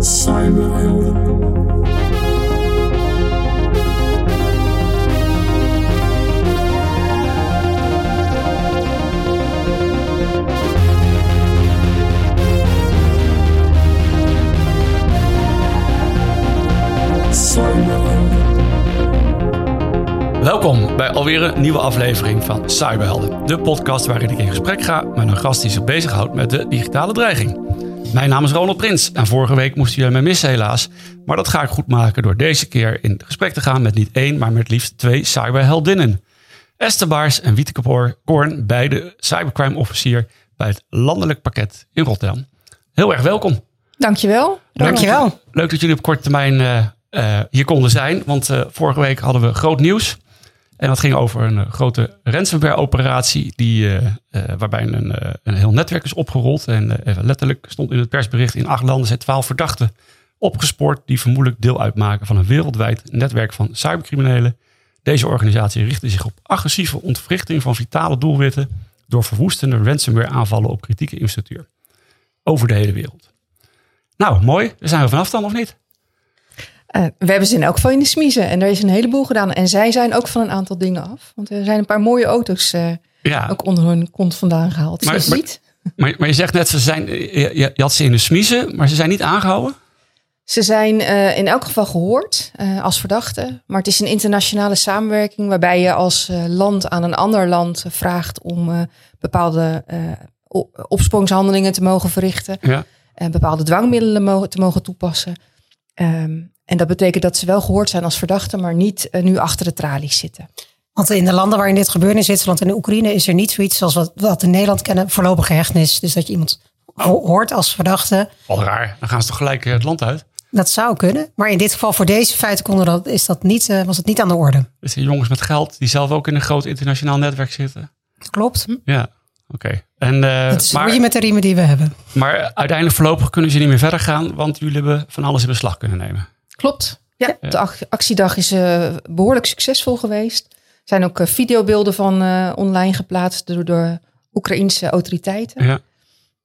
Cyberhelden. Welkom bij alweer een nieuwe aflevering van Cyberhelden. De podcast waarin ik in gesprek ga met een gast die zich bezighoudt met de digitale dreiging. Mijn naam is Ronald Prins en vorige week moesten jullie mij missen helaas. Maar dat ga ik goed maken door deze keer in gesprek te gaan met niet één, maar met liefst twee cyberheldinnen. Esther Baars en Wieteke Koorn, beide cybercrime officier bij het landelijk pakket in Rotterdam. Heel erg welkom. Dankjewel. Dankjewel. Leuk dat jullie op korte termijn eh, eh, hier konden zijn. Want eh, vorige week hadden we groot nieuws. En dat ging over een eh, grote ransomware-operatie. Die, eh, eh, waarbij een, een heel netwerk is opgerold. En letterlijk stond in het persbericht: in acht landen zijn twaalf verdachten opgespoord. die vermoedelijk deel uitmaken van een wereldwijd netwerk van cybercriminelen. Deze organisatie richtte zich op agressieve ontwrichting van vitale doelwitten. door verwoestende ransomware-aanvallen op kritieke infrastructuur. Over de hele wereld. Nou, mooi. Daar zijn we vanaf dan, of niet? Eh, we hebben ze in elk geval in de smiezen. En er is een heleboel gedaan. En zij zijn ook van een aantal dingen af. Want er zijn een paar mooie auto's eh, Ja, ook onder hun kont vandaan gehaald. Maar- Maar, ziet, maar, maar je zegt net, ze zijn, je, je had ze in de smiezen, maar ze zijn niet aangehouden. ze zijn eh, in elk geval gehoord eh, als verdachten. Maar het is een internationale samenwerking waarbij je als land aan een ander land vraagt om bepaalde o- opsporingshandelingen te mogen verrichten. Ja. en bepaalde dwangmiddelen mogen, te mogen toepassen. Ehm, en dat betekent dat ze wel gehoord zijn als verdachten, maar niet eh, nu achter de tralies zitten. Want in de landen waarin dit gebeurt, in Zwitserland en de Oekraïne, is er niet zoiets zoals wat, wat in Nederland kennen, voorlopige hechtenis. Dus dat je iemand ho- hoort als verdachte. Al raar. Dan gaan ze toch gelijk eh, het land uit. Dat zou kunnen. Maar in dit geval, voor deze feiten konden dat, is dat niet, eh, was het niet aan de orde. Dus die jongens met geld die zelf ook in een groot internationaal netwerk zitten. Klopt. Ja, oké. En eh, Dat is hoe je maar, met de riemen die we hebben. maar uiteindelijk voorlopig kunnen ze niet meer verder gaan, want jullie hebben van alles in beslag kunnen nemen. Klopt. Ja, de ac- actiedag is eh, behoorlijk succesvol geweest. Er zijn ook eh, videobeelden van eh, online geplaatst door de Oekraïnse autoriteiten. Ja.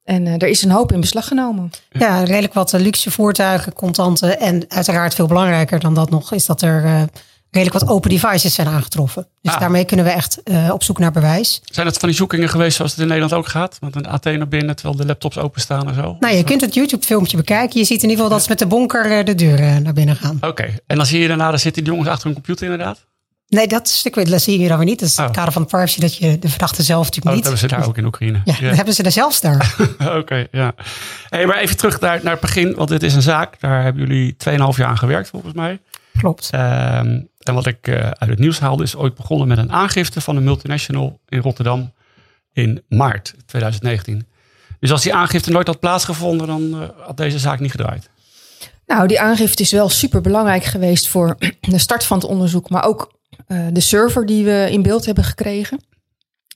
En eh, er is een hoop in beslag genomen. Ja, redelijk wat luxe voertuigen, contanten. En uiteraard veel belangrijker dan dat nog, is dat er eh, redelijk wat open devices zijn aangetroffen. Dus Ah. daarmee kunnen we echt eh, op zoek naar bewijs. Zijn het van die zoekingen geweest zoals het in Nederland ook gaat? Want een AT naar binnen terwijl de laptops openstaan en zo? Nou, je kunt het YouTube-filmpje bekijken. Je ziet in ieder geval dat ze met de bonker eh, de deur eh, naar binnen gaan. Oké, en dan zie je daarna, daar zitten die jongens achter hun computer inderdaad. Nee, dat stuk dat zie je dan weer niet. Dat is Oh. het kader van de privacy dat je de verdachte zelf Oh, natuurlijk dat niet. hebben ze daar ook in Oekraïne. Ja, dat hebben ze er zelfs daar. Oké, ja. Hey, maar even terug naar, naar het begin, want dit is een zaak. Daar hebben jullie 2,5 jaar aan gewerkt volgens mij. Klopt. Ehm, en wat ik eh, uit het nieuws haalde is ooit begonnen met een aangifte van een multinational in Rotterdam in maart 2019. Dus als die aangifte nooit had plaatsgevonden, dan eh, had deze zaak niet gedraaid. Nou, die aangifte is wel super belangrijk geweest voor de start van het onderzoek, maar ook eh, de server die we in beeld hebben gekregen.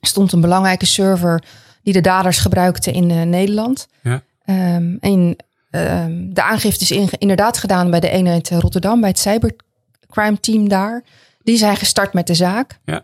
Er stond een belangrijke server die de daders gebruikten in Nederland. Ja. Ehm, en ehm, de aangifte is in- inderdaad gedaan bij de eenheid Rotterdam, bij het cybercrime team daar. Die zijn gestart met de zaak. Ja.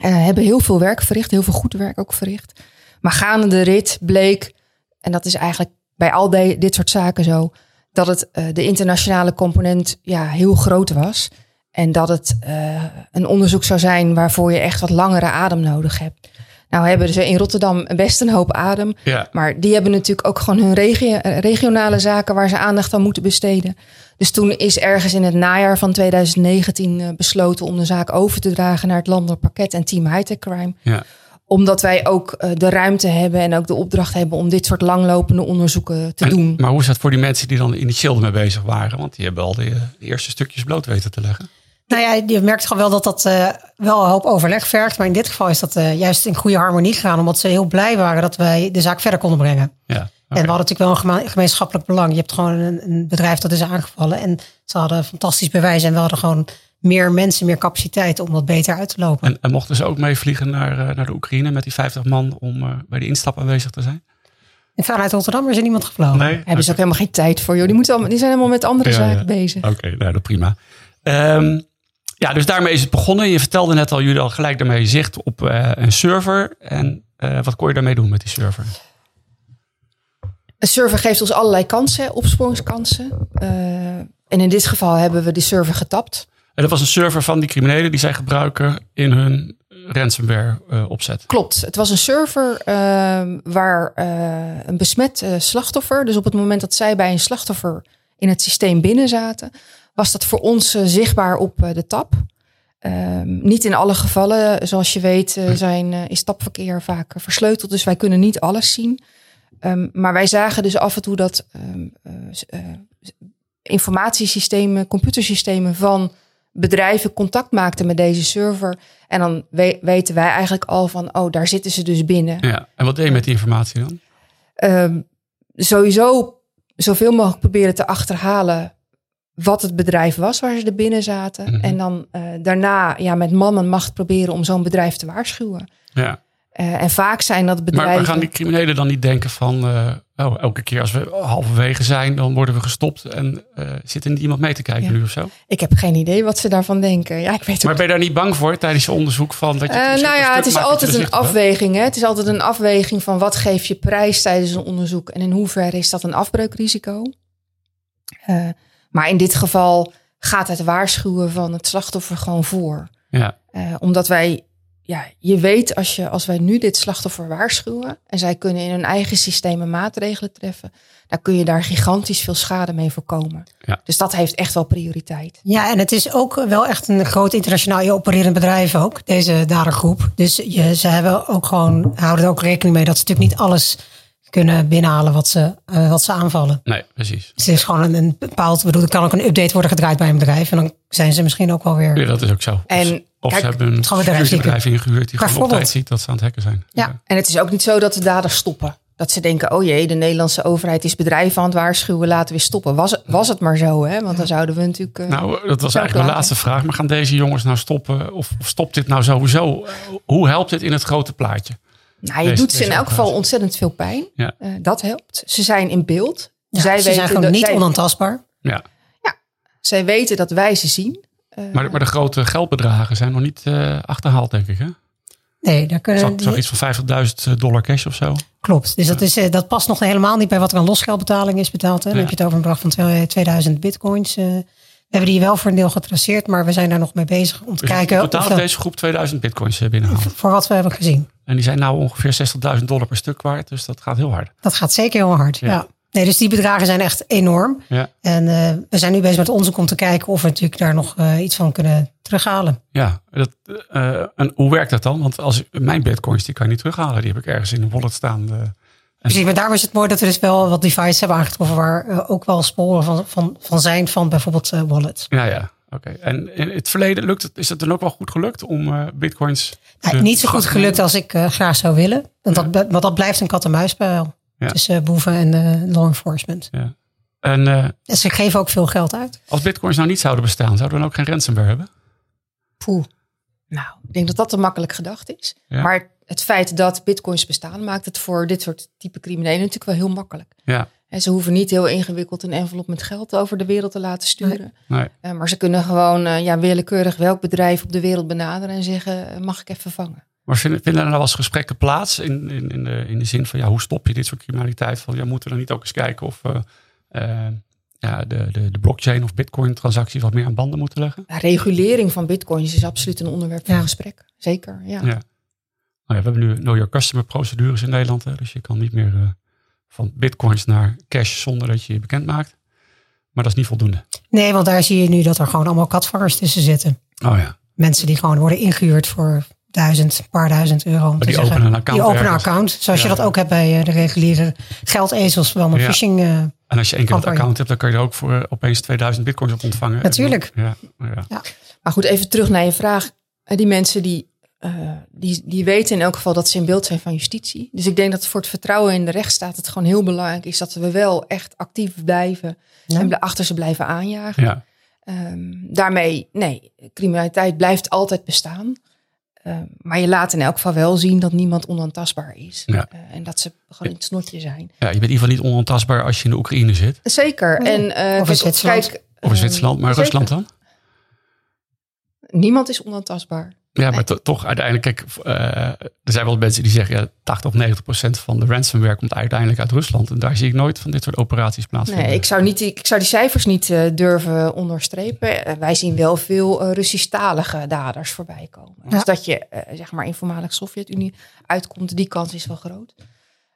Eh, hebben heel veel werk verricht, heel veel goed werk ook verricht. Maar gaande de rit bleek, en dat is eigenlijk bij al de- dit soort zaken zo, dat het eh, de internationale component ja, heel groot was. En dat het eh, een onderzoek zou zijn waarvoor je echt wat langere adem nodig hebt. Nou hebben ze in Rotterdam best een hoop adem. Ja. Maar die hebben natuurlijk ook gewoon hun regio- regionale zaken waar ze aandacht aan moeten besteden. Dus toen is ergens in het najaar van 2019 eh, besloten om de zaak over te dragen naar het landelijk pakket en Team Hightech Crime. Ja. Omdat wij ook eh, de ruimte hebben en ook de opdracht hebben om dit soort langlopende onderzoeken te En- doen. Maar hoe is dat voor die mensen die dan initieel ermee bezig waren? Want die hebben al de, de eerste stukjes bloot weten te leggen. Nou ja, je merkt gewoon wel dat dat eh, wel een hoop overleg vergt. Maar in dit geval is dat eh, juist in goede harmonie gegaan. Omdat ze heel blij waren dat wij de zaak verder konden brengen. Ja. En we hadden natuurlijk wel een gemeenschappelijk belang. Je hebt gewoon een, een bedrijf dat is aangevallen. En ze hadden fantastisch bewijs. En we hadden gewoon meer mensen, meer capaciteit om dat beter uit te lopen. En, en mochten ze ook meevliegen naar, eh, naar de Oekraïne met die 50 man om eh, bij de instap aanwezig te zijn? En vanuit Rotterdam is er niemand gevlogen. Nee? Hebben ze ook helemaal geen tijd voor, joh. Die, moeten allemaal, die zijn helemaal met andere Ja, zaken ja. bezig. Oké, nou, dat prima. Ehm, ja, dus daarmee is het begonnen. Je vertelde net al, jullie al gelijk daarmee zicht op eh, een server. En eh, wat kon je daarmee doen met die server? Een server geeft ons allerlei kansen, opsporingskansen. Uh, en in dit geval hebben we die server getapt. En dat was een server van die criminelen die zij gebruiken in hun ransomware uh, opzet. Klopt. Het was een server uh, waar uh, een besmet slachtoffer, dus op het moment dat zij bij een slachtoffer in het systeem binnen zaten, was dat voor ons zichtbaar op de tab. Ehm, niet in alle gevallen, zoals je weet, zijn, is tapverkeer vaak versleuteld, dus wij kunnen niet alles zien. Um, maar wij zagen dus af en toe dat um, informatiesystemen, computersystemen van bedrijven contact maakten met deze server. En dan weten wij eigenlijk al van, oh, daar zitten ze dus binnen. Ja, en wat deed je met die informatie dan? Um, sowieso zoveel mogelijk proberen te achterhalen wat het bedrijf was waar ze er binnen zaten. Mhm. En dan uh, daarna ja, met man en macht proberen om zo'n bedrijf te waarschuwen. Ja. Uh, en vaak zijn dat bedrijven... Maar, gaan die criminelen dan niet denken van... Uh, oh, elke keer als we halverwege zijn, dan worden we gestopt. En uh, zit er niet iemand mee te kijken ja. nu of zo? Ik heb geen idee wat ze daarvan denken. Ja, ik weet maar ben je daar niet bang voor tijdens je onderzoek? Van dat je nou ja, het is altijd een afweging. Hè? Het is altijd een afweging van wat geef je prijs tijdens een onderzoek. En in hoeverre is dat een afbreukrisico? maar in dit geval gaat het waarschuwen van het slachtoffer gewoon voor. Ja. omdat wij ja, je weet als, je, als wij nu dit slachtoffer waarschuwen en zij kunnen in hun eigen systemen maatregelen treffen, dan kun je daar gigantisch veel schade mee voorkomen. Ja. Dus dat heeft echt wel prioriteit. Ja, en het is ook wel echt een groot internationaal opererend bedrijf ook, deze dadergroep. Dus je, ze hebben ook gewoon, houden er ook rekening mee dat ze natuurlijk niet alles kunnen binnenhalen wat ze, uh, wat ze aanvallen. Nee, precies. Dus het is gewoon een, een bepaald, bedoel, er kan ook een update worden gedraaid bij een bedrijf en dan zijn ze misschien ook wel weer. Ja, dat is ook zo. En of Kijk, ze hebben een security ingehuurd die gewoon op tijd ziet dat ze aan het hacken zijn. Ja. ja, en het is ook niet zo dat de daders stoppen. Dat ze denken, oh jee, de Nederlandse overheid is bedrijven aan het waarschuwen, laten we stoppen. Was het, was het maar zo, hè? Want dan zouden we natuurlijk. Uh, nou, dat was eigenlijk de laatste vraag. Maar gaan deze jongens nou stoppen? Of, of stopt dit nou sowieso? Hoe helpt dit in het grote plaatje? Nou, je doet ze in elk geval ontzettend veel pijn. Ja. Uh, dat helpt. Ze zijn in beeld. Ja, zij ze zijn gewoon niet zij, onaantastbaar. Ja. ja, zij weten dat wij ze zien. Uh, maar, maar, de grote geldbedragen zijn nog niet uh, achterhaald, denk ik, hè? Nee, daar kunnen Zag, zag iets van 50.000 dollar cash of zo. Klopt. Dus dat, is, dat past nog helemaal niet bij wat er aan losgeldbetaling is betaald. Hè? Dan ja. heb je het over een bedrag van 2000 bitcoins. we hebben die wel voor een deel getraceerd, maar we zijn daar nog mee bezig om te dus kijken. Totaal heeft deze groep 2000 bitcoins binnengehaald. Voor wat we hebben gezien. En die zijn nou ongeveer 60.000 dollar per stuk waard. Dus dat gaat heel hard. Dat gaat zeker heel hard, ja. ja. Nee, dus die bedragen zijn echt enorm. Ja. En uh, we zijn nu bezig met onderzoek om te kijken of we natuurlijk daar nog uh, iets van kunnen terughalen. Ja, dat, uh, en hoe werkt dat dan? Want als mijn bitcoins, die kan je niet terughalen. Die heb ik ergens in een wallet staan. Precies, maar daarom is het mooi dat we dus wel wat devices hebben aangetroffen waar ook wel sporen van, van, van zijn van bijvoorbeeld wallets. Ja, ja. Oké, okay. en in het verleden lukt het, is het dan ook wel goed gelukt om bitcoins. Nou, niet zo goed gelukt als ik graag zou willen. Want ja. dat, want dat blijft een kat-en-muisspel ja. tussen boeven en law enforcement. Ja. En, en ze geven ook veel geld uit. Als bitcoins nou niet zouden bestaan, zouden we dan ook geen ransomware hebben? Poeh. Nou, ik denk dat dat te makkelijk gedacht is. Ja. Maar het feit dat bitcoins bestaan maakt het voor dit soort type criminelen natuurlijk wel heel makkelijk. Ja. En ze hoeven niet heel ingewikkeld een envelop met geld over de wereld te laten sturen. Nee. Uh, maar ze kunnen gewoon uh, ja, willekeurig welk bedrijf op de wereld benaderen en zeggen: mag ik even vangen? Maar vinden, vinden er nou als gesprekken plaats in, in, in, de, in de zin van ja, hoe stop je dit soort criminaliteit? Van ja, moeten we dan niet ook eens kijken of ja, de, de, de blockchain of bitcoin transacties wat meer aan banden moeten leggen? Ja, regulering van bitcoins is absoluut een onderwerp van ja. gesprek. Zeker, ja. ja. Nou ja. we hebben nu know your customer procedures in Nederland. Hè, dus je kan niet meer van bitcoins naar cash zonder dat je je bekend maakt. Maar dat is niet voldoende. Nee, want daar zie je nu dat er gewoon allemaal katvangers tussen zitten. Oh ja. Mensen die gewoon worden ingehuurd voor duizend, een paar duizend euro. Om die te openen zeggen. een account. Die openen een ergens. account. Zoals Ja, je dat ook hebt bij eh, de reguliere geldezels. Wel een Ja. phishing. eh, En als je één keer dat Campagne. account hebt, dan kan je er ook voor eh, opeens 2000 bitcoins op ontvangen. Natuurlijk. Ja, ja. Maar goed, even terug naar je vraag. Eh, Die mensen die, eh, die, die weten in elk geval dat ze in beeld zijn van justitie. Dus ik denk dat voor het vertrouwen in de rechtsstaat het gewoon heel belangrijk is dat we wel echt actief blijven Ja. en achter ze blijven aanjagen. ja. Ehm, daarmee, nee, criminaliteit blijft altijd bestaan. Ehm, maar je laat in elk geval wel zien dat niemand onaantastbaar is. Ja. Eh, en dat ze gewoon in het snotje zijn. Ja, je bent in ieder geval niet onontastbaar als je in de Oekraïne zit. Zeker. En, eh, in kijk, Zwitserland. kijk, Of in ehm, Zwitserland, maar zeker. Rusland dan? Niemand is onaantastbaar. Ja, maar to- toch uiteindelijk, kijk, eh, er zijn wel mensen die zeggen, ja, 80 of 90 procent van de ransomware komt uiteindelijk uit Rusland. En daar zie ik nooit van dit soort operaties plaatsvinden. Nee, ik zou, niet, ik zou die cijfers niet eh, durven onderstrepen. Eh, wij zien wel veel Russisch-talige daders voorbij komen. Ja. Dus dat je zeg maar in voormalig Sovjet-Unie uitkomt, die kans is wel groot.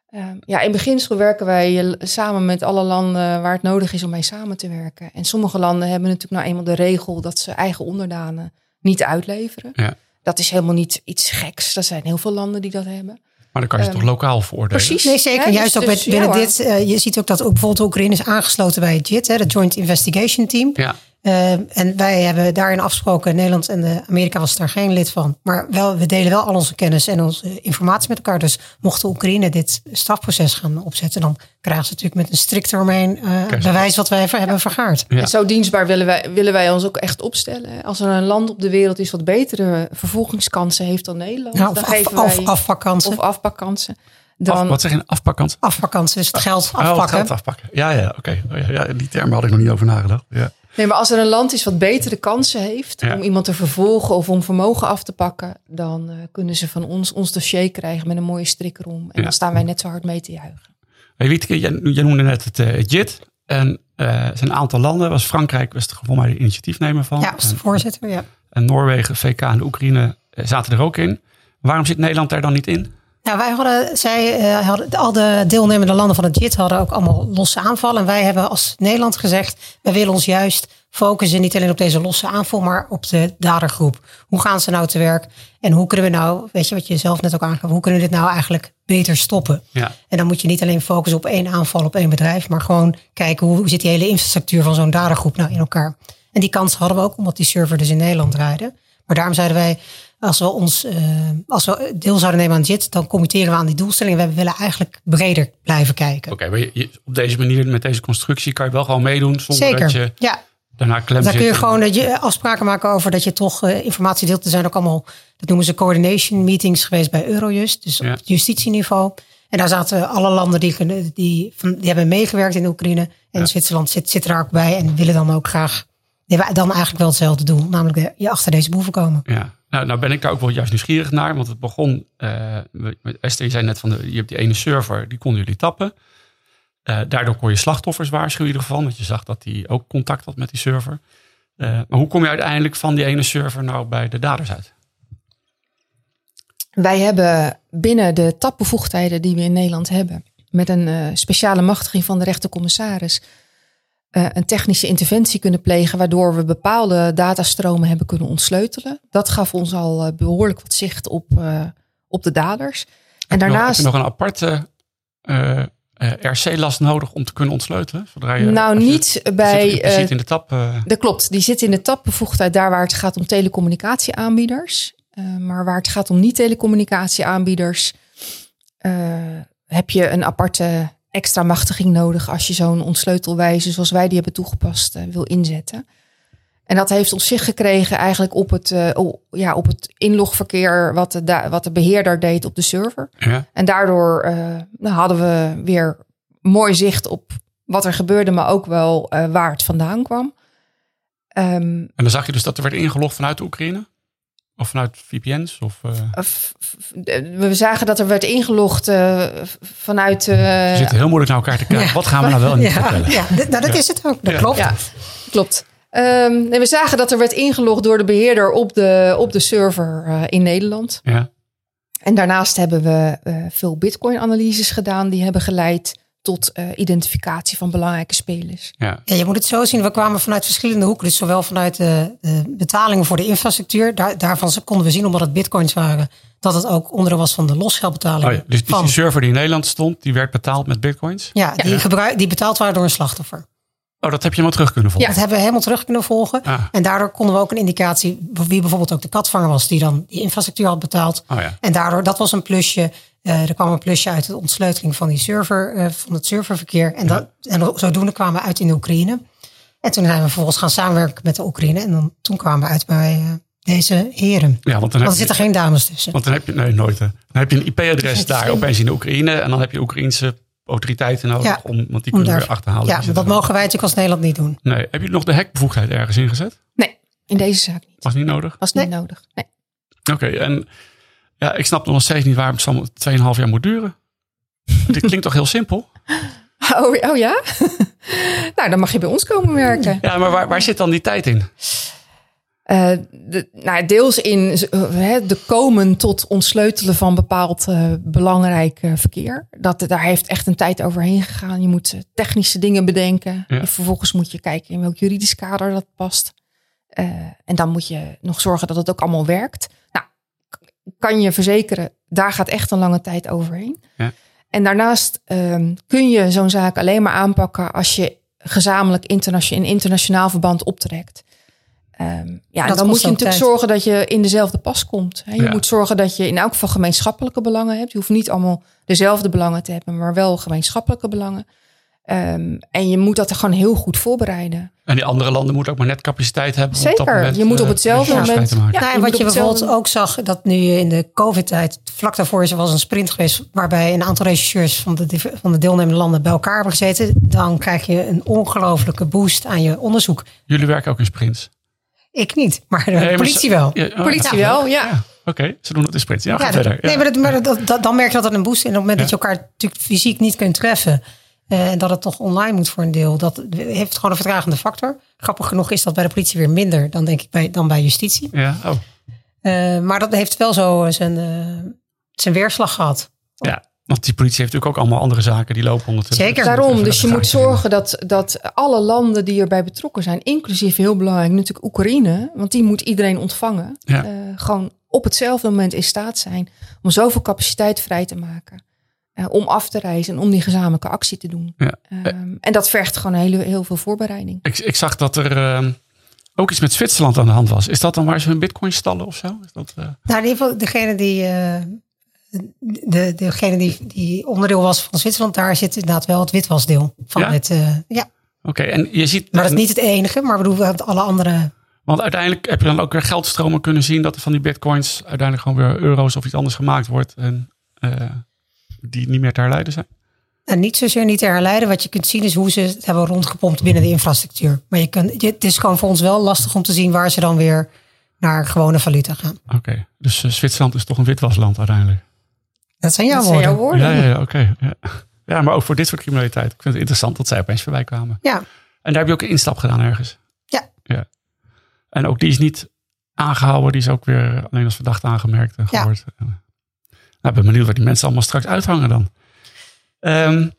Ehm, ja, in beginsel werken wij samen met alle landen waar het nodig is om mee samen te werken. En sommige landen hebben natuurlijk nou eenmaal de regel dat ze eigen onderdanen niet uitleveren. Ja. Dat is helemaal niet iets geks. Er zijn heel veel landen die dat hebben. Maar dan kan je ze Ehm, toch lokaal veroordelen? precies. Nee, zeker. Juist dus- ook dus, met, binnen ja, hoor. dit. eh, je ziet ook dat ook bijvoorbeeld Oekraïne is aangesloten bij het JIT, hè, de Joint Investigation Team. Ja, Eh, en wij hebben daarin afgesproken, Nederland en de Amerika was daar geen lid van. Maar wel, we delen wel al onze kennis en onze informatie met elkaar. Dus mocht Oekraïne dit strafproces gaan opzetten, dan krijgen ze natuurlijk met een strikt termijn eh, bewijs wat wij hebben vergaard. Ja. En zo dienstbaar willen wij, willen wij ons ook echt opstellen. Als er een land op de wereld is wat betere vervolgingskansen heeft dan Nederland, Nou, of dan af, geven af, wij afpakkansen. of afpakkansen. Af, Dan, wat zeg je, een afpakkant? afpakkansen, dus het geld Oh, afpakken. geld afpakken. Ja, ja, oké. Oh, ja, ja, die termen had ik nog niet over nagedacht. Ja. Nee, maar als er een land is wat betere kansen heeft Ja. om iemand te vervolgen of om vermogen af te pakken, dan eh, kunnen ze van ons ons dossier krijgen met een mooie strik erom. En Ja. dan staan wij net zo hard mee te juichen. Hey, Wietke, jij, jij noemde net het, eh, JIT. En eh, er zijn een aantal landen, was Frankrijk, was er voor mij de initiatiefnemer van. Ja, als de En- voorzitter. Ja. En Noorwegen, VK en de Oekraïne zaten er ook in. Waarom zit Nederland daar dan niet in? Nou, wij hadden, zij eh, hadden, al de deelnemende landen van het JIT hadden ook allemaal losse aanvallen. En wij hebben als Nederland gezegd, wij willen ons juist focussen niet alleen op deze losse aanval, maar op de dadergroep. Hoe gaan ze nou te werk? En hoe kunnen we nou, weet je wat je zelf net ook aangaf, hoe kunnen we dit nou eigenlijk beter stoppen? Ja, En dan moet je niet alleen focussen op één aanval op één bedrijf, maar gewoon kijken hoe zit die hele infrastructuur van zo'n dadergroep nou in elkaar. En die kans hadden we ook omdat die server dus in Nederland draaide. Maar daarom zeiden wij, als we ons eh, als we deel zouden nemen aan JIT, dan committeren we aan die doelstellingen. We willen eigenlijk breder blijven kijken. oké. maar op deze manier, met deze constructie, kan je wel gewoon meedoen zonder Zeker. dat je Ja, daarna klem daar zit. kun je gewoon dat je afspraken maken over dat je toch eh, informatie deelt. Er zijn ook allemaal, dat noemen ze coordination meetings geweest bij Eurojust, dus Ja. op het justitieniveau. En daar zaten alle landen die, kunnen- die, van, die hebben meegewerkt in Oekraïne. En Ja. Zwitserland zit, zit er ook bij en willen dan ook graag, die hebben dan eigenlijk wel hetzelfde doel. Namelijk de, je achter deze boeven komen. Ja, nou, nou ben ik daar ook wel juist nieuwsgierig naar. Want het begon, met Esther, je zei net van, de, je hebt die ene server, die konden jullie tappen. Eh, daardoor kon je slachtoffers waarschuwen in ieder geval. Want je zag dat die ook contact had met die server. Eh, maar hoe kom je uiteindelijk van die ene server nou bij de daders uit? Wij hebben binnen de tapbevoegdheden die we in Nederland hebben, met een speciale machtiging van de rechtercommissaris, eh, een technische interventie kunnen plegen, waardoor we bepaalde datastromen hebben kunnen ontsleutelen. Dat gaf ons al eh, behoorlijk wat zicht op, eh, op de daders. En Nog, heb daarnaast. je nog een aparte RC-last nodig om te kunnen ontsleutelen? Zodra je, nou, niet je bij. zit, zit in de tap. eh, Dat klopt, die zit in de tapbevoegdheid daar waar het gaat om telecommunicatieaanbieders. Maar waar het gaat om niet-telecommunicatieaanbieders, heb je een aparte extra machtiging nodig als je zo'n ontsleutelwijze zoals wij die hebben toegepast eh, wil inzetten. En dat heeft op zich gekregen eigenlijk op het, eh, oh, ja, op het inlogverkeer wat de, da- wat de beheerder deed op de server. ja. En daardoor eh, nou, hadden we weer mooi zicht op wat er gebeurde, maar ook wel waar het vandaan kwam. Ehm, En dan zag je dus dat er werd ingelogd vanuit de Oekraïne? Of vanuit VPN's? Of, eh, f- we zagen dat er werd ingelogd eh, vanuit. eh, we zitten heel moeilijk naar elkaar te kijken. Wat gaan we nou wel en niet Ja, vertellen? ja, nou, dat is het ook. Dat Ja. klopt. ja, klopt. Ehm, nee, we zagen dat er werd ingelogd door de beheerder op de, op de server eh, in Nederland. Ja. En daarnaast hebben we eh, veel Bitcoin-analyses gedaan, die hebben geleid tot eh, identificatie van belangrijke spelers. Ja. Ja, je moet het zo zien. We kwamen vanuit verschillende hoeken. Dus zowel vanuit de, de betalingen voor de infrastructuur. Daar, daarvan konden we zien, omdat het bitcoins waren, dat het ook onderdeel was van de losgeldbetaling. Oh ja, dus die van, server die in Nederland stond, die werd betaald met bitcoins? ja, die, gebruik, die betaald waren door een slachtoffer. Oh, dat heb je helemaal terug kunnen volgen? Dat hebben we helemaal terug kunnen volgen. Ah. En daardoor konden we ook een indicatie wie bijvoorbeeld ook de katvanger was, die dan die infrastructuur had betaald. Oh ja. En daardoor, dat was een plusje. Eh, er kwam een plusje uit de ontsleuteling van die server, eh, van het serververkeer. En, dat, en zodoende kwamen we uit in de Oekraïne. En toen zijn we vervolgens gaan samenwerken met de Oekraïne. En dan, toen kwamen we uit bij eh, deze heren. Ja, want dan Want er zitten geen dames tussen. want dan heb je, nee, nooit. hè. Dan heb je een IP-adres daar vreemd. opeens in de Oekraïne. En dan heb je Oekraïense autoriteiten nodig, Ja, om, want die Om kunnen daar- weer achterhalen. Ja, dat mogen wij natuurlijk als Nederland niet doen. Nee, heb je nog de hackbevoegdheid ergens ingezet? Nee, in deze zaak niet. Was niet nodig? Was niet nodig. Nee. Oké, en ja, ik snap nog steeds niet waarom het allemaal 2,5 jaar moet duren. Dit klinkt toch heel simpel? Oh, oh ja? nou, dan mag je bij ons komen werken. Ja, maar waar, waar zit dan die tijd in? Uh, de, nou, deels in uh, de komen tot ontsleutelen van bepaald uh, belangrijk verkeer. Dat, daar heeft echt een tijd overheen gegaan. Je moet technische dingen bedenken. Ja. En vervolgens moet je kijken in welk juridisch kader dat past. en dan moet je nog zorgen dat het ook allemaal werkt. Kan je verzekeren, daar gaat echt een lange tijd overheen. Ja. En daarnaast um, kun je zo'n zaak alleen maar aanpakken als je gezamenlijk internationaal, in internationaal verband optrekt. Um, ja, dan moet je natuurlijk tijd. zorgen dat je in dezelfde pas komt. Hè. Je ja. moet zorgen dat je in elk geval gemeenschappelijke belangen hebt. Je hoeft niet allemaal dezelfde belangen te hebben, maar wel gemeenschappelijke belangen. Um, en je moet dat er gewoon heel goed voorbereiden. En die andere landen moeten ook maar net capaciteit hebben. Zeker, moment, je moet op hetzelfde uh, moment. Ja, ja, en wat je bijvoorbeeld ook zag, dat nu in de COVID-tijd, vlak daarvoor is er was een sprint geweest, waarbij een aantal regisseurs van de, van de deelnemende landen bij elkaar hebben gezeten. Dan krijg je een ongelofelijke boost aan je onderzoek. Jullie werken ook in sprints. Ik niet, maar de nee, politie maar wel. Ja, oh, politie ja, wel, ja. ja. Oké, okay, ze doen het in sprints. Ja, ja, verder. Dat, nee, maar, dat, maar dat, dat, dan merk je dat het een boost is. En op het moment dat je elkaar natuurlijk fysiek niet kunt treffen... Uh, en dat het toch online moet voor een deel. Dat heeft gewoon een vertragende factor. Grappig genoeg is dat bij de politie weer minder dan denk ik bij, dan bij justitie. Ja, oh. Uh, maar dat heeft wel zo zijn, uh, zijn weerslag gehad. Ja, want die politie heeft natuurlijk ook allemaal andere zaken die lopen ondertussen. Zeker. Daarom, dus je moet zorgen dat, dat alle landen die erbij betrokken zijn, inclusief heel belangrijk natuurlijk Oekraïne, want die moet iedereen ontvangen, ja. uh, gewoon op hetzelfde moment in staat zijn om zoveel capaciteit vrij te maken. Uh, om af te reizen en om die gezamenlijke actie te doen. Ja. Um, en dat vergt gewoon heel, heel veel voorbereiding. Ik, ik zag dat er uh, ook iets met Zwitserland aan de hand was. Is dat dan waar ze hun bitcoin stallen of zo? Is dat, uh... Nou, in ieder geval degene die de, degene die, die onderdeel was van Zwitserland, daar zit inderdaad wel het witwasdeel van ja? het. Uh, ja. Oké, okay, en je ziet. Maar dat is niet het enige, maar we doen alle andere. Want uiteindelijk heb je dan ook weer geldstromen kunnen zien dat er van die bitcoins uiteindelijk gewoon weer euro's of iets anders gemaakt wordt en uh, die niet meer te herleiden zijn. En niet zozeer niet te herleiden. Wat je kunt zien is hoe ze het hebben rondgepompt binnen de infrastructuur. Maar je kunt, het is gewoon voor ons wel lastig om te zien waar ze dan weer naar gewone valuta gaan. Oké, okay, dus uh, Zwitserland is toch een witwasland uiteindelijk? Dat zijn jouw dat woorden. Zijn jouw woorden. Ja, ja, ja oké. Okay. Ja. ja, maar ook voor dit soort criminaliteit. Ik vind het interessant dat zij opeens voorbij kwamen. Ja. En daar heb je ook een instap gedaan ergens. Ja. ja. En ook die is niet aangehouden. Die is ook weer alleen als verdachte aangemerkt en gehoord. Ja. Nou, ik ben benieuwd waar die mensen allemaal straks uithangen dan. Um,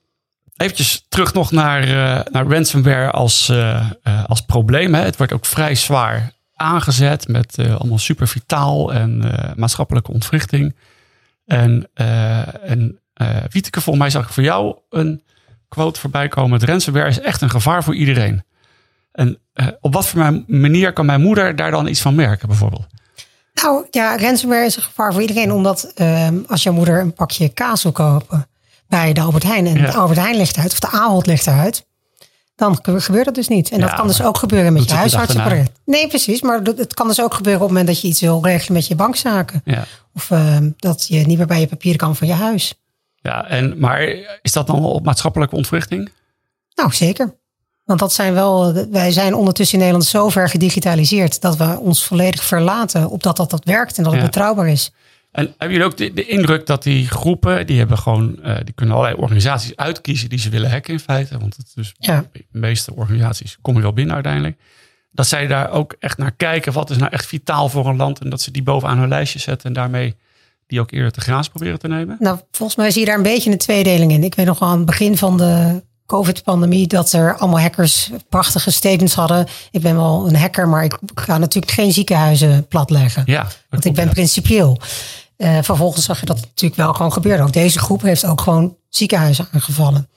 eventjes terug nog naar, uh, naar ransomware als, uh, uh, als probleem. Hè. Het wordt ook vrij zwaar aangezet met allemaal super vitaal en maatschappelijke ontwrichting. En, en Wieteke, volgens mij zag ik voor jou een quote voorbij komen. Ransomware is echt een gevaar voor iedereen. En op wat voor manier kan mijn moeder daar dan iets van merken bijvoorbeeld? Nou ja, ransomware is een gevaar voor iedereen. Omdat als jouw moeder een pakje kaas wil kopen bij de Albert Heijn. En ja. de Albert Heijn legt uit, of de Ahold legt eruit. Dan gebeurt dat dus niet. En dat kan dus ook gebeuren met je huisartsapparaat. Nee, precies. Maar het kan dus ook gebeuren op het moment dat je iets wil regelen met je bankzaken. Ja. Of uh, dat je niet meer bij je papieren kan van je huis. Ja, en, maar is dat dan op maatschappelijke ontwrichting? Nou, zeker. Want dat zijn wel, wij zijn ondertussen in Nederland zo ver gedigitaliseerd dat we ons volledig verlaten op dat dat, dat werkt en dat het ja. betrouwbaar is. En hebben jullie ook de, de, indruk dat die groepen, die hebben gewoon, uh, die kunnen allerlei organisaties uitkiezen die ze willen hacken in feite. Want het dus ja. de meeste organisaties komen wel binnen uiteindelijk. Dat zij daar ook echt naar kijken, wat is nou echt vitaal voor een land. En dat ze die bovenaan hun lijstje zetten en daarmee die ook eerder te graas proberen te nemen. Nou, volgens mij zie je daar een beetje een tweedeling in. Ik weet nog wel aan het begin van de COVID-pandemie dat er allemaal hackers prachtige statements hadden. Ik ben wel een hacker, maar ik ga natuurlijk geen ziekenhuizen platleggen. Ja, want ik ben ja. principieel. Uh, vervolgens zag je dat het natuurlijk wel gewoon gebeurde. Ook deze groep heeft ook gewoon ziekenhuizen aangevallen.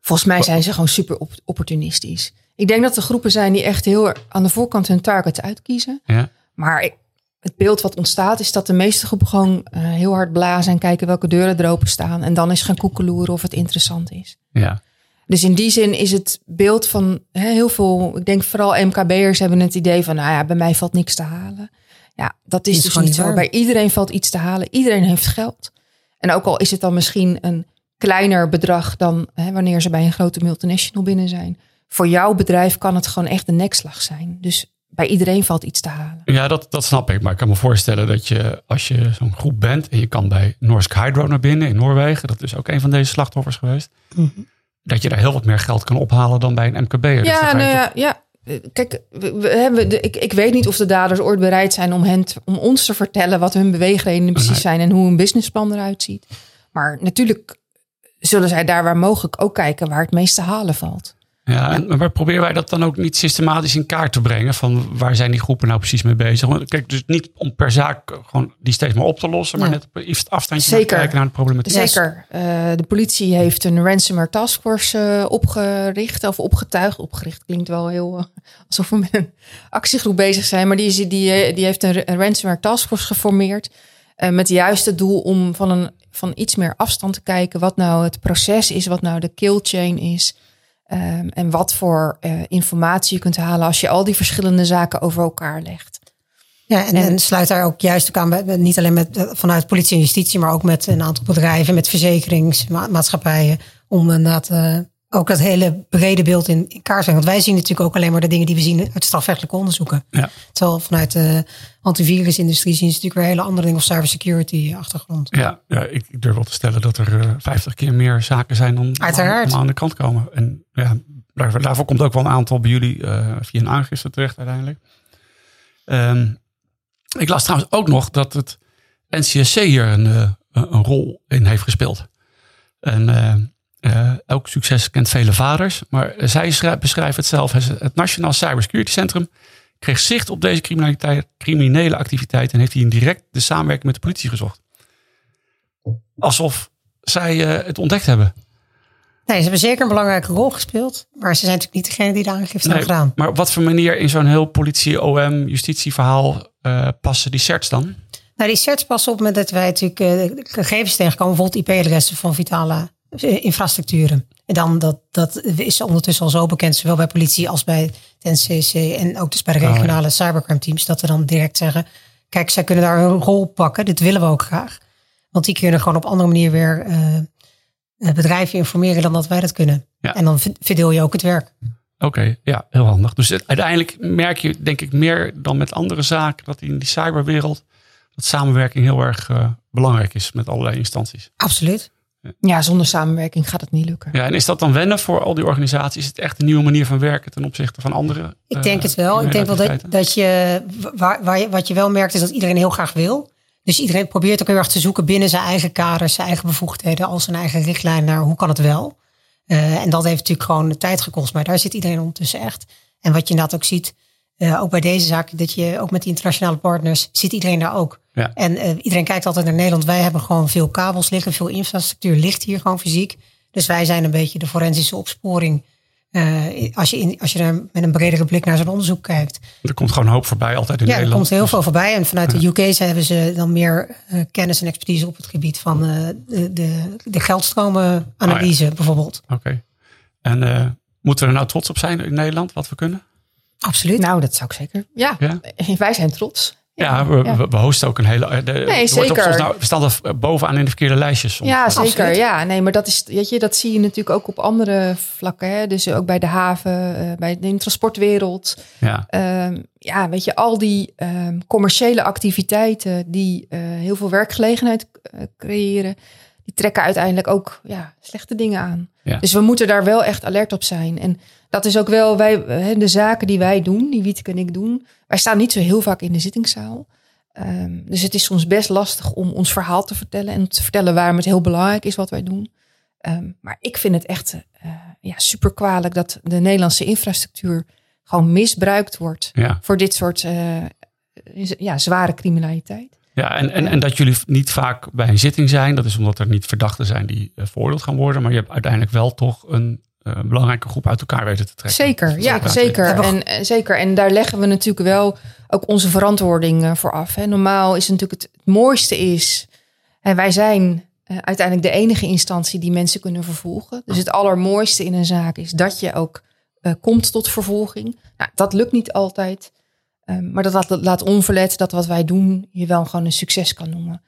Volgens mij zijn ze gewoon super op opportunistisch. Ik denk dat er groepen zijn die echt heel aan de voorkant hun targets uitkiezen. Ja. Maar ik, het beeld wat ontstaat is dat de meeste groepen gewoon uh, heel hard blazen en kijken welke deuren er open staan. En dan is gaan koekeloeren of het interessant is. Ja. Dus in die zin is het beeld van hè, heel veel, ik denk vooral MKB'ers hebben het idee van, nou ja, bij mij valt niks te halen. Ja, dat is, is dus niet zo. waar. Bij iedereen valt iets te halen. Iedereen heeft geld. En ook al is het dan misschien een kleiner bedrag dan hè, wanneer ze bij een grote multinational binnen zijn. Voor jouw bedrijf kan het gewoon echt een nekslag zijn. Dus bij iedereen valt iets te halen. Ja, dat, dat snap ik. Maar ik kan me voorstellen dat je, als je zo'n groep bent en je kan bij Norsk Hydro naar binnen in Noorwegen, dat is ook een van deze slachtoffers geweest, dat je daar heel wat meer geld kan ophalen dan bij een MKB. Dus Ja, je nou toch- ja, ja. Kijk, we, we hebben de, ik, ik weet niet of de daders ooit bereid zijn om, hen te- om ons te vertellen wat hun beweegredenen precies Nee. zijn en hoe een businessplan eruit ziet. Maar natuurlijk zullen zij daar waar mogelijk ook kijken waar het meest te halen valt. Ja, en, maar proberen wij dat dan ook niet systematisch in kaart te brengen? Van waar zijn die groepen nou precies mee bezig? Want Kijk, dus niet om per zaak gewoon die steeds maar op te lossen, maar Ja. net op een iets afstandje Zeker. kijken naar de problematiek. Zeker. Eh, de politie heeft een ransomware taskforce eh, opgericht of opgetuigd. Opgericht klinkt wel heel eh, alsof we met een actiegroep bezig zijn. Maar die, is, die, die heeft een, een ransomware taskforce geformeerd. eh, met juist het doel om van, een, van iets meer afstand te kijken. Wat nou het proces is, wat nou de kill chain is. Ehm, en wat voor eh, informatie je kunt halen als je al die verschillende zaken over elkaar legt. Ja, en, En- en sluit daar ook juist ook aan, bij- niet alleen met, eh, vanuit politie en justitie, maar ook met een aantal bedrijven, met verzekeringsmaatschappijen, om inderdaad eh, ook dat hele brede beeld in, in kaart brengen. Want wij zien natuurlijk ook alleen maar de dingen die we zien uit strafrechtelijke onderzoeken. Ja. Terwijl vanuit de antivirusindustrie zien ze natuurlijk weer hele andere dingen of cybersecurity achtergrond. Ja, ja ik, ik durf wel te stellen dat er eh, 50 keer meer zaken zijn dan Uiteraard. aan de kant komen. En ja, daar, daarvoor komt ook wel een aantal bij jullie eh, via een aangifte terecht uiteindelijk. Ehm, ik las trouwens ook nog dat het NCSC hier een, eh, een rol in heeft gespeeld. En eh, elk succes kent vele vaders. Maar zij schrij- beschrijven het zelf het Nationaal Cybersecurity Centrum kreeg zicht op deze criminaliteit, criminele activiteit en heeft hij direct de samenwerking met de politie gezocht. Alsof zij eh, het ontdekt hebben. Nee, ze hebben zeker een belangrijke rol gespeeld, maar ze zijn natuurlijk niet degene die de aangifte hebben gedaan. maar op wat voor manier in zo'n heel politie, OM, justitieverhaal eh, passen die certs dan? Nou, die sets passen op met dat wij natuurlijk eh, gegevens tegenkomen, bijvoorbeeld IP-adressen van vitale infrastructuren. En dan dat, dat is ondertussen al zo bekend, zowel bij politie als bij het NCC en ook dus bij de Oh, ja. regionale cybercrime teams, dat we dan direct zeggen, kijk, zij kunnen daar hun rol pakken, dit willen we ook graag. Want die kunnen gewoon op andere manier weer eh, eh, bedrijven informeren dan dat wij dat kunnen. Ja. En dan verdeel je ook het werk. Oké, ja, heel handig. Dus uiteindelijk merk je, denk ik, meer dan met andere zaken, dat in die cyberwereld, dat samenwerking heel erg eh, belangrijk is met allerlei instanties. Absoluut. Ja, zonder samenwerking gaat het niet lukken. Ja, en is dat dan wennen voor al die organisaties? Is het echt een nieuwe manier van werken ten opzichte van andere? Ik denk eh, het wel. Ik denk wel dat, dat je, waar, waar je, wat je wel merkt is dat iedereen heel graag wil. Dus iedereen probeert ook heel erg te zoeken binnen zijn eigen kaders, zijn eigen bevoegdheden, als zijn eigen richtlijn naar hoe kan het wel. Eh, en dat heeft natuurlijk gewoon de tijd gekost, maar daar zit iedereen ondertussen echt. En wat je inderdaad ook ziet, eh, ook bij deze zaak, dat je ook met die internationale partners zit iedereen daar ook. Ja. En eh, iedereen kijkt altijd naar Nederland. Wij hebben gewoon veel kabels liggen, veel infrastructuur ligt hier gewoon fysiek. Dus wij zijn een beetje de forensische opsporing. eh, als, je in, als je er met een bredere blik naar zo'n onderzoek kijkt. Er komt gewoon hoop voorbij altijd in Ja, er Nederland. komt heel Dus- veel voorbij. En vanuit de UK hebben ze dan meer kennis en expertise op het gebied van de, de, de geldstromenanalyse bijvoorbeeld. Oké. En moeten we er nou trots op zijn in Nederland, wat we kunnen? Absoluut. Nou, dat zou ik zeker. Ja, Ja? wij zijn trots. Ja, we, ja. we, we hosten ook een hele... eh, De, op zeker. nou, we staan er bovenaan in de verkeerde lijstjes. soms. Ja, Absoluut. zeker. Ja, nee, maar dat is, weet je, dat zie je natuurlijk ook op andere vlakken. Hè? Dus ook bij de haven, eh, bij de transportwereld. Ja. Ehm, ja, weet je, al die ehm, commerciële activiteiten die eh, heel veel werkgelegenheid eh, creëren, die trekken uiteindelijk ook ja, slechte dingen aan. Ja. Dus we moeten daar wel echt alert op zijn. En dat is ook wel wij, de zaken die wij doen, die Wietke en ik doen. Wij staan niet zo heel vaak in de zittingszaal. Ehm, dus het is soms best lastig om ons verhaal te vertellen en te vertellen waarom het heel belangrijk is wat wij doen. Ehm, maar ik vind het echt eh, ja, super kwalijk dat de Nederlandse infrastructuur gewoon misbruikt wordt Ja. voor dit soort eh, ja, zware criminaliteit. Ja, en, en, en dat jullie niet vaak bij een zitting zijn, dat is omdat er niet verdachten zijn die eh, veroordeeld gaan worden. Maar je hebt uiteindelijk wel toch een eh, belangrijke groep uit elkaar weten te trekken. Zeker, ja, Zeker. En, eh, zeker. En daar leggen we natuurlijk wel ook onze verantwoording eh, voor af. Hè. Normaal is het natuurlijk het, het mooiste is, en wij zijn uiteindelijk de enige instantie die mensen kunnen vervolgen. Dus het allermooiste in een zaak is dat je ook eh, komt tot vervolging. Nou, dat lukt niet altijd. Ehm, maar dat laat, dat laat onverlet dat wat wij doen je wel gewoon een succes kan noemen.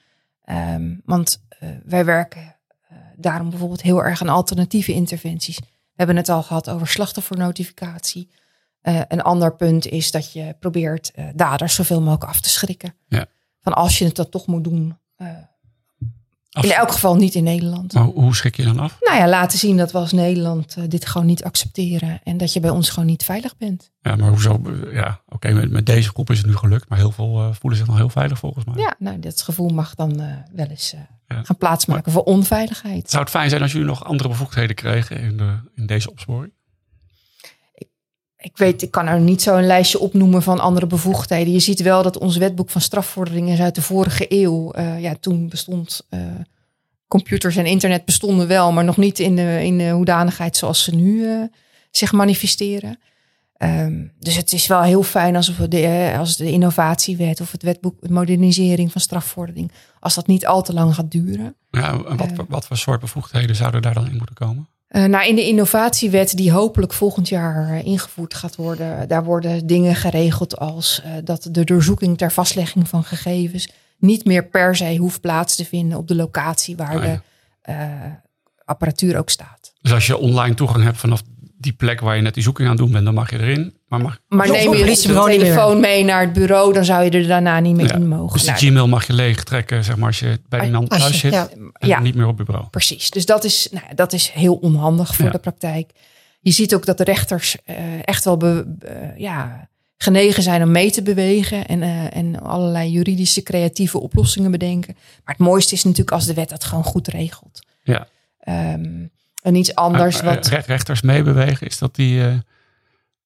Ehm, want eh, wij werken eh, daarom bijvoorbeeld heel erg aan alternatieve interventies. We hebben het al gehad over slachtoffernotificatie. Eh, een ander punt is dat je probeert uh, daders zoveel mogelijk af te schrikken. Ja. Van als je het dan toch moet doen, uh, in elk geval niet in Nederland. Maar hoe schrik je dan af? Nou ja, laten zien dat we als Nederland dit gewoon niet accepteren. En dat je bij ons gewoon niet veilig bent. Ja, maar hoezo? Ja, oké, met, met, deze groep is het nu gelukt. Maar heel veel voelen zich nog heel veilig volgens mij. Ja, nou, dat gevoel mag dan wel eens ja. gaan plaatsmaken maar, voor onveiligheid. Zou het fijn zijn als jullie nog andere bevoegdheden kregen in, de, in deze opsporing? ik weet, ik kan er niet zo een lijstje opnoemen van andere bevoegdheden. Je ziet wel dat ons wetboek van strafvorderingen is uit de vorige eeuw. Uh, ja, toen bestond uh, computers en internet bestonden wel, maar nog niet in de, in de hoedanigheid zoals ze nu uh, zich manifesteren. Um, dus het is wel heel fijn als, we de, als de innovatiewet of het wetboek de modernisering van strafvordering, als dat niet al te lang gaat duren. Ja, en wat, wat voor soort bevoegdheden zouden daar dan in moeten komen? Uh, nou, in de innovatiewet die hopelijk volgend jaar uh, ingevoerd gaat worden, daar worden dingen geregeld als uh, dat de doorzoeking ter vastlegging van gegevens niet meer per se hoeft plaats te vinden op de locatie waar oh, ja. de apparatuur ook staat. Dus als je online toegang hebt vanaf die plek waar je net die zoeking aan het doen bent, dan mag je erin. Maar, mag, maar neem je de telefoon mee naar het bureau, dan zou je er daarna niet meer ja. in mogen. Dus de Gmail mag je leeg trekken, zeg maar, als je bij iemand thuis zit ja. en ja. niet meer op je bureau. Precies, dus dat is, nou, dat is heel onhandig voor de praktijk. Je ziet ook dat de rechters uh, echt wel be, uh, ja, genegen zijn om mee te bewegen en, uh, en allerlei juridische creatieve oplossingen bedenken. Maar het mooiste is natuurlijk als de wet dat gewoon goed regelt. Ja. Um, en iets anders. Maar, wat... Rechters meebewegen, is dat die. Uh,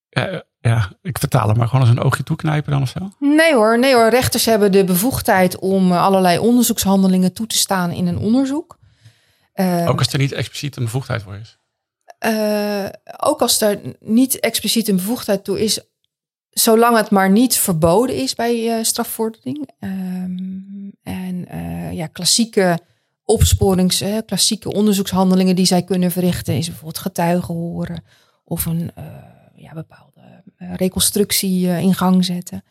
ja, ja, ik vertaal het maar gewoon als een oogje toeknijpen dan of zo? Nee hoor, nee hoor. Rechters hebben de bevoegdheid om eh, allerlei onderzoekshandelingen toe te staan in een onderzoek. Uh, ook als er niet expliciet een bevoegdheid voor is? Uh, ook als er niet expliciet een bevoegdheid toe is, zolang het maar niet verboden is bij strafvordering. Um, en ja, klassieke opsporings, hè, klassieke onderzoekshandelingen die zij kunnen verrichten, is bijvoorbeeld getuigen horen of een uh, ja, bepaalde uh, reconstructie uh, in gang zetten.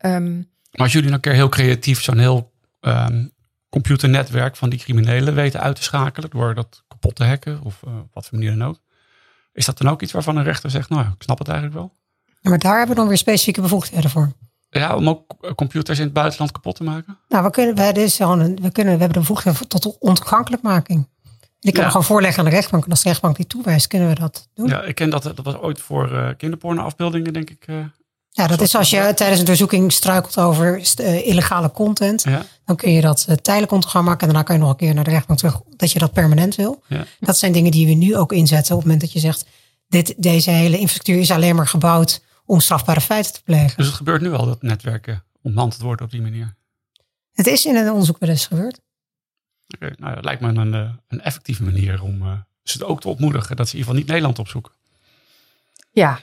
Um, maar als jullie een keer heel creatief zo'n heel um, computernetwerk van die criminelen weten uit te schakelen door dat kapot te hacken of wat voor manier dan ook, is dat dan ook iets waarvan een rechter zegt, nou, ik snap het eigenlijk wel? Ja, maar daar hebben we dan weer specifieke bevoegdheden voor. Ja, om ook computers in het buitenland kapot te maken? Nou, we kunnen, we, dus gewoon we kunnen, we hebben de bevoegdheid tot ontoegankelijkmaking. Die kunnen ja. gewoon voorleggen aan de rechtbank. En als de rechtbank die toewijst, kunnen we dat doen. Ja, ik ken dat. Dat was ooit voor uh, kinderpornoafbeeldingen, denk ik. Uh, ja, dat is als je tijdens een doorzoeking struikelt over uh, illegale content. Ja. Dan kun je dat tijdelijk ontoegang maken. En daarna kan je nog een keer naar de rechtbank terug. Dat je dat permanent wil. Ja. Dat zijn dingen die we nu ook inzetten. Op het moment dat je zegt, dit, deze hele infrastructuur is alleen maar gebouwd om strafbare feiten te plegen. Dus het gebeurt nu al dat netwerken ontmanteld worden op die manier? Het is in een onderzoek wel eens gebeurd. Oké, okay, nou, dat lijkt me een, een effectieve manier om uh, ze ook te ontmoedigen dat ze in ieder geval niet Nederland opzoeken. Ja,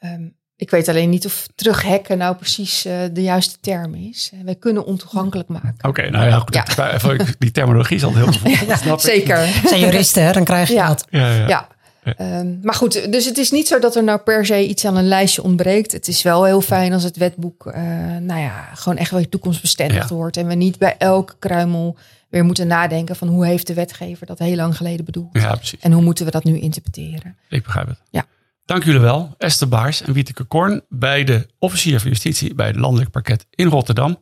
um, ik weet alleen niet of terughacken nou precies uh, de juiste term is. Wij kunnen ontoegankelijk maken. Oké, okay, nou ja, goed, ja. die terminologie is al heel ja, zeker. Zijn juristen, hè? dan krijg je ja. dat. Ja, ja. Ja. Um, maar goed, dus het is niet zo dat er nou per se iets aan een lijstje ontbreekt. Het is wel heel fijn als het wetboek, uh, nou ja, gewoon echt weer toekomstbestendig ja. wordt. En we niet bij elke kruimel weer moeten nadenken van hoe heeft de wetgever dat heel lang geleden bedoeld. Ja, precies. En hoe moeten we dat nu interpreteren. Ik begrijp het. Ja. Dank jullie wel, Esther Baars en Wieteke Korn, bij de officier van justitie bij het landelijk parket in Rotterdam.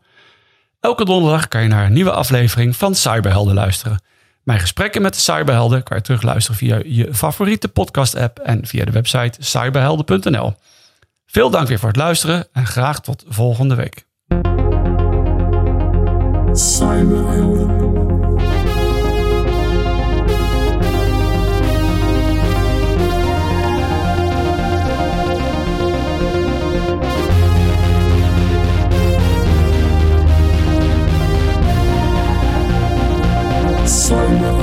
Elke donderdag kan je naar een nieuwe aflevering van Cyberhelden luisteren. Mijn gesprekken met de cyberhelden kan je terugluisteren via je favoriete podcast-app en via de website cyberhelden.nl. Veel dank weer voor het luisteren en graag tot volgende week. soul.